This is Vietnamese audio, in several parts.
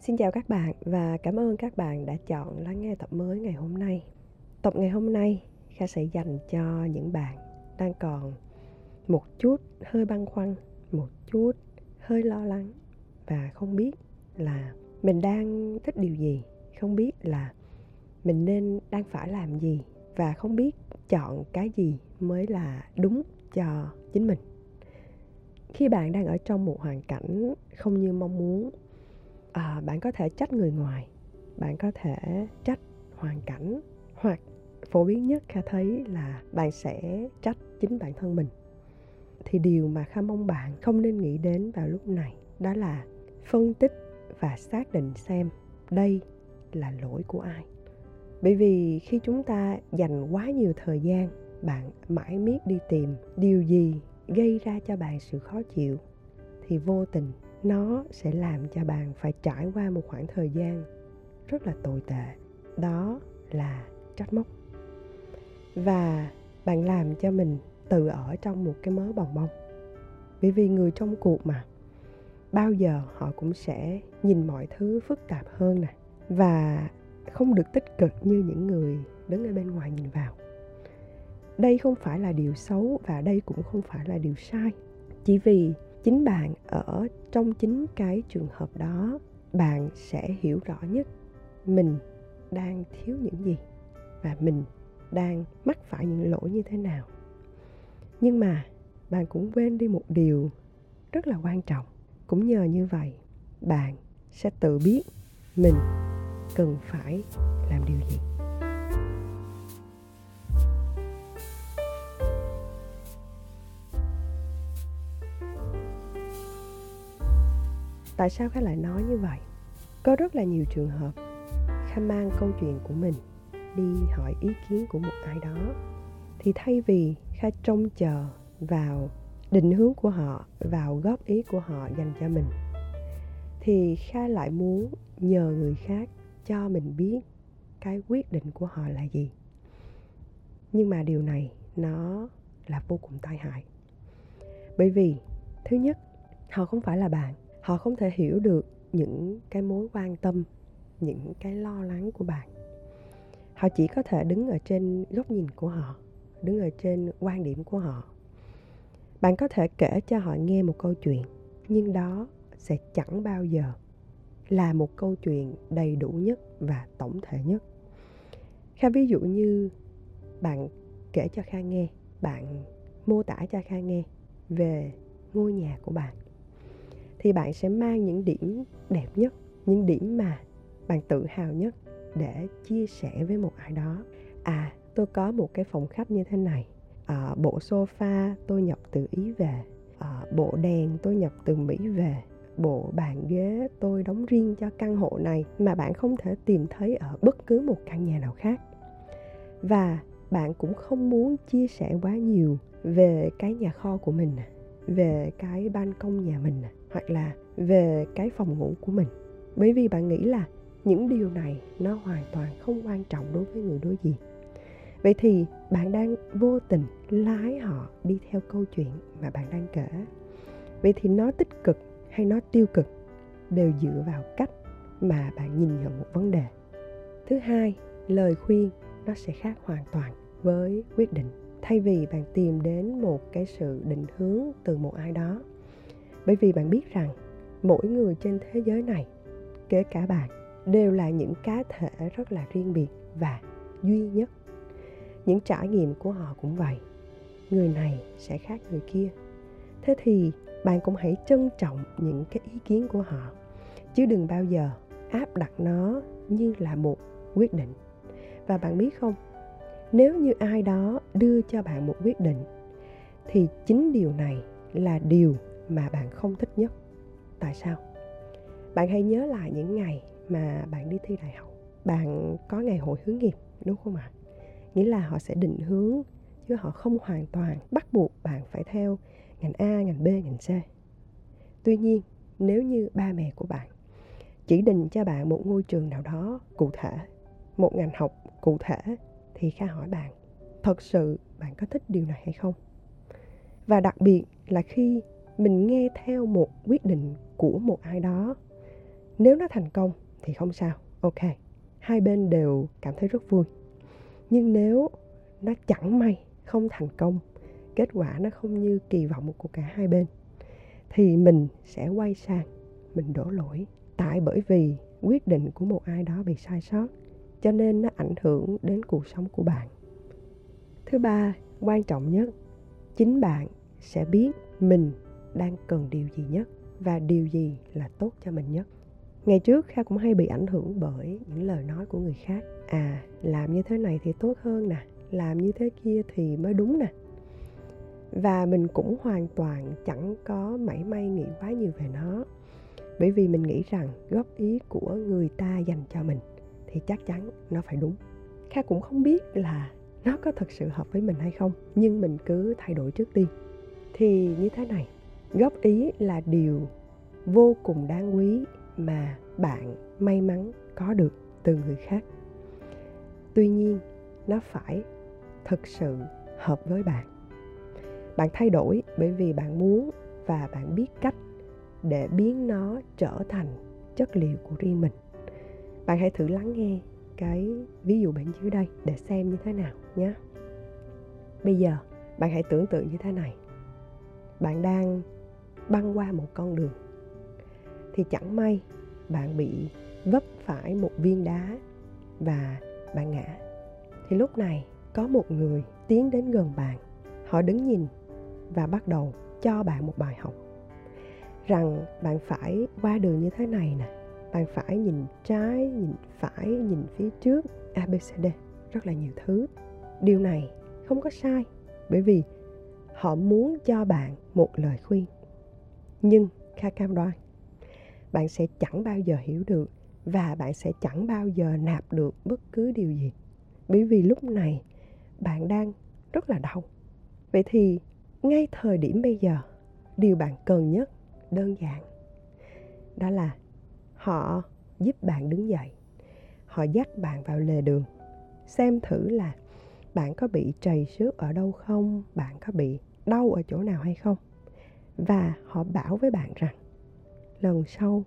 Xin chào các bạn và cảm ơn các bạn đã chọn lắng nghe tập mới ngày hôm nay. Tập ngày hôm nay Kha sẽ dành cho những bạn đang còn một chút hơi băn khoăn, một chút hơi lo lắng và không biết là mình đang thích điều gì, không biết là mình nên đang phải làm gì và không biết chọn cái gì mới là đúng cho chính mình khi bạn đang ở trong một hoàn cảnh không như mong muốn à, bạn có thể trách người ngoài bạn có thể trách hoàn cảnh hoặc phổ biến nhất kha thấy là bạn sẽ trách chính bản thân mình. Thì điều mà kha mong bạn không nên nghĩ đến vào lúc này đó là phân tích và xác định xem đây là lỗi của ai. Bởi vì khi chúng ta dành quá nhiều thời gian bạn mãi miết đi tìm điều gì gây ra cho bạn sự khó chịu thì vô tình nó sẽ làm cho bạn phải trải qua một khoảng thời gian rất là tồi tệ. Đó là trách móc. Và bạn làm cho mình tự ở trong một cái mớ bồng bông. Bởi vì người trong cuộc mà, bao giờ họ cũng sẽ nhìn mọi thứ phức tạp hơn nè, và không được tích cực như những người đứng ở bên ngoài nhìn vào. Đây không phải là điều xấu và đây cũng không phải là điều sai. Chỉ vì chính bạn ở trong chính cái trường hợp đó, bạn sẽ hiểu rõ nhất mình đang thiếu những gì và mình đang mắc phải những lỗi như thế nào. Nhưng mà bạn cũng quên đi một điều rất là quan trọng. Cũng nhờ như vậy, bạn sẽ tự biết mình cần phải làm điều gì. Tại sao khá lại nói như vậy? Có rất là nhiều trường hợp khanh mang câu chuyện của mình đi hỏi ý kiến của một ai đó. Thì thay vì kha trông chờ vào định hướng của họ, vào góp ý của họ dành cho mình, thì kha lại muốn nhờ người khác cho mình biết cái quyết định của họ là gì. Nhưng mà điều này nó là vô cùng tai hại. Bởi vì, thứ nhất, họ không phải là bạn họ không thể hiểu được những cái mối quan tâm, những cái lo lắng của bạn. Họ chỉ có thể đứng ở trên góc nhìn của họ, đứng ở trên quan điểm của họ. Bạn có thể kể cho họ nghe một câu chuyện, nhưng đó sẽ chẳng bao giờ là một câu chuyện đầy đủ nhất và tổng thể nhất. Kha, ví dụ như bạn kể cho kha nghe, bạn mô tả cho kha nghe về ngôi nhà của bạn thì bạn sẽ mang những điểm đẹp nhất những điểm mà bạn tự hào nhất để chia sẻ với một ai đó. À tôi có một cái phòng khách như thế này. À, bộ sofa tôi nhập từ ý về. À, bộ đèn tôi nhập từ mỹ về. Bộ bàn ghế tôi đóng riêng cho căn hộ này mà bạn không thể tìm thấy ở bất cứ một căn nhà nào khác. Và bạn cũng không muốn chia sẻ quá nhiều về cái nhà kho của mình à về cái ban công nhà mình hoặc là về cái phòng ngủ của mình. Bởi vì bạn nghĩ là những điều này nó hoàn toàn không quan trọng đối với người đối diện. Vậy thì bạn đang vô tình lái họ đi theo câu chuyện mà bạn đang kể. Vậy thì nó tích cực hay nó tiêu cực đều dựa vào cách mà bạn nhìn nhận một vấn đề. Thứ hai, lời khuyên nó sẽ khác hoàn toàn với quyết định thay vì bạn tìm đến một cái sự định hướng từ một ai đó. Bởi vì bạn biết rằng, mỗi người trên thế giới này, kể cả bạn, đều là những cá thể rất là riêng biệt và duy nhất. Những trải nghiệm của họ cũng vậy. Người này sẽ khác người kia. Thế thì bạn cũng hãy trân trọng những cái ý kiến của họ, chứ đừng bao giờ áp đặt nó như là một quyết định. Và bạn biết không nếu như ai đó đưa cho bạn một quyết định, thì chính điều này là điều mà bạn không thích nhất. Tại sao? Bạn hãy nhớ lại những ngày mà bạn đi thi đại học. Bạn có ngày hội hướng nghiệp, đúng không ạ? Nghĩa là họ sẽ định hướng, chứ họ không hoàn toàn bắt buộc bạn phải theo ngành a, ngành b, ngành c. Tuy nhiên, nếu như ba mẹ của bạn chỉ định cho bạn một ngôi trường nào đó cụ thể, một ngành học cụ thể thì kha hỏi bạn, thật sự bạn có thích điều này hay không? Và đặc biệt là khi mình nghe theo một quyết định của một ai đó, nếu nó thành công thì không sao, ok. Hai bên đều cảm thấy rất vui. Nhưng nếu nó chẳng may không thành công, kết quả nó không như kỳ vọng của cả hai bên, thì mình sẽ quay sang, mình đổ lỗi. Tại bởi vì quyết định của một ai đó bị sai sót cho nên nó ảnh hưởng đến cuộc sống của bạn. Thứ ba, quan trọng nhất, chính bạn sẽ biết mình đang cần điều gì nhất và điều gì là tốt cho mình nhất. Ngày trước kha cũng hay bị ảnh hưởng bởi những lời nói của người khác. À làm như thế này thì tốt hơn nè, làm như thế kia thì mới đúng nè. Và mình cũng hoàn toàn chẳng có mảy may nghĩ quá nhiều về nó, bởi vì mình nghĩ rằng góp ý của người ta dành cho mình thì chắc chắn nó phải đúng. Kha cũng không biết là nó có thật sự hợp với mình hay không, nhưng mình cứ thay đổi trước tiên. Thì như thế này, góp ý là điều vô cùng đáng quý mà bạn may mắn có được từ người khác. Tuy nhiên, nó phải thực sự hợp với bạn. Bạn thay đổi bởi vì bạn muốn và bạn biết cách để biến nó trở thành chất liệu của riêng mình bạn hãy thử lắng nghe cái ví dụ bên dưới đây để xem như thế nào nhé. Bây giờ, bạn hãy tưởng tượng như thế này. Bạn đang băng qua một con đường. Thì chẳng may bạn bị vấp phải một viên đá và bạn ngã. Thì lúc này, có một người tiến đến gần bạn. Họ đứng nhìn và bắt đầu cho bạn một bài học. Rằng bạn phải qua đường như thế này nè bạn phải nhìn trái, nhìn phải, nhìn phía trước. Abcd rất là nhiều thứ. Điều này không có sai, bởi vì họ muốn cho bạn một lời khuyên. Nhưng, kha cam đoan, bạn sẽ chẳng bao giờ hiểu được và bạn sẽ chẳng bao giờ nạp được bất cứ điều gì. Bởi vì lúc này bạn đang rất là đau. Vậy thì ngay thời điểm bây giờ, điều bạn cần nhất, đơn giản, đó là họ giúp bạn đứng dậy. Họ dắt bạn vào lề đường. Xem thử là bạn có bị trầy xước ở đâu không? Bạn có bị đau ở chỗ nào hay không? Và họ bảo với bạn rằng, lần sau,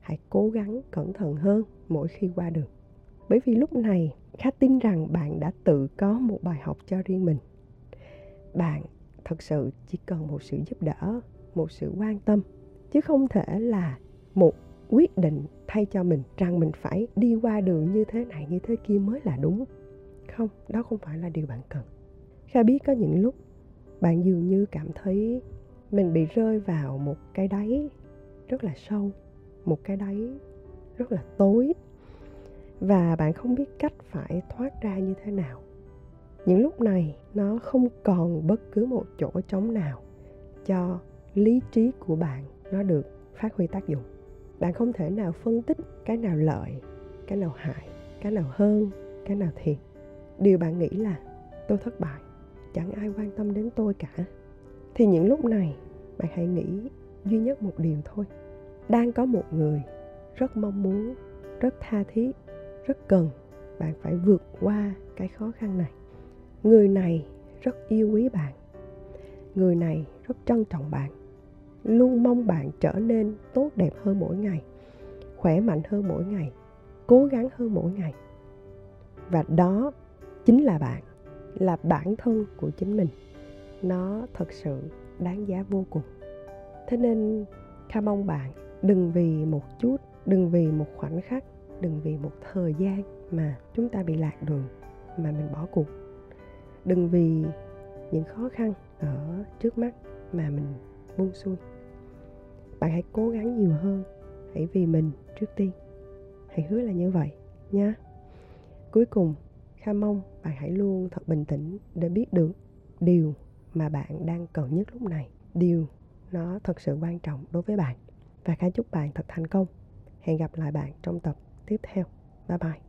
hãy cố gắng cẩn thận hơn mỗi khi qua đường. Bởi vì lúc này, khá tin rằng bạn đã tự có một bài học cho riêng mình. Bạn thật sự chỉ cần một sự giúp đỡ, một sự quan tâm, chứ không thể là một quyết định thay cho mình rằng mình phải đi qua đường như thế này, như thế kia mới là đúng. Không, đó không phải là điều bạn cần. Kha biết có những lúc bạn dường như cảm thấy mình bị rơi vào một cái đáy rất là sâu, một cái đáy rất là tối, và bạn không biết cách phải thoát ra như thế nào. Những lúc này, nó không còn bất cứ một chỗ trống nào cho lý trí của bạn nó được phát huy tác dụng bạn không thể nào phân tích cái nào lợi, cái nào hại, cái nào hơn, cái nào thiệt. Điều bạn nghĩ là, tôi thất bại, chẳng ai quan tâm đến tôi cả. Thì những lúc này, bạn hãy nghĩ duy nhất một điều thôi. Đang có một người rất mong muốn, rất tha thiết, rất cần, bạn phải vượt qua cái khó khăn này. Người này rất yêu quý bạn. Người này rất trân trọng bạn luôn mong bạn trở nên tốt đẹp hơn mỗi ngày, khỏe mạnh hơn mỗi ngày, cố gắng hơn mỗi ngày. Và đó chính là bạn, là bản thân của chính mình. Nó thật sự đáng giá vô cùng. Thế nên, kha mong bạn đừng vì một chút, đừng vì một khoảnh khắc, đừng vì một thời gian mà chúng ta bị lạc đường, mà mình bỏ cuộc. Đừng vì những khó khăn ở trước mắt mà mình buông xuôi bạn hãy cố gắng nhiều hơn. Hãy vì mình trước tiên. Hãy hứa là như vậy, nha. Cuối cùng, kha mong bạn hãy luôn thật bình tĩnh để biết được điều mà bạn đang cần nhất lúc này. Điều nó thật sự quan trọng đối với bạn. Và kha chúc bạn thật thành công. Hẹn gặp lại bạn trong tập tiếp theo. Bye bye.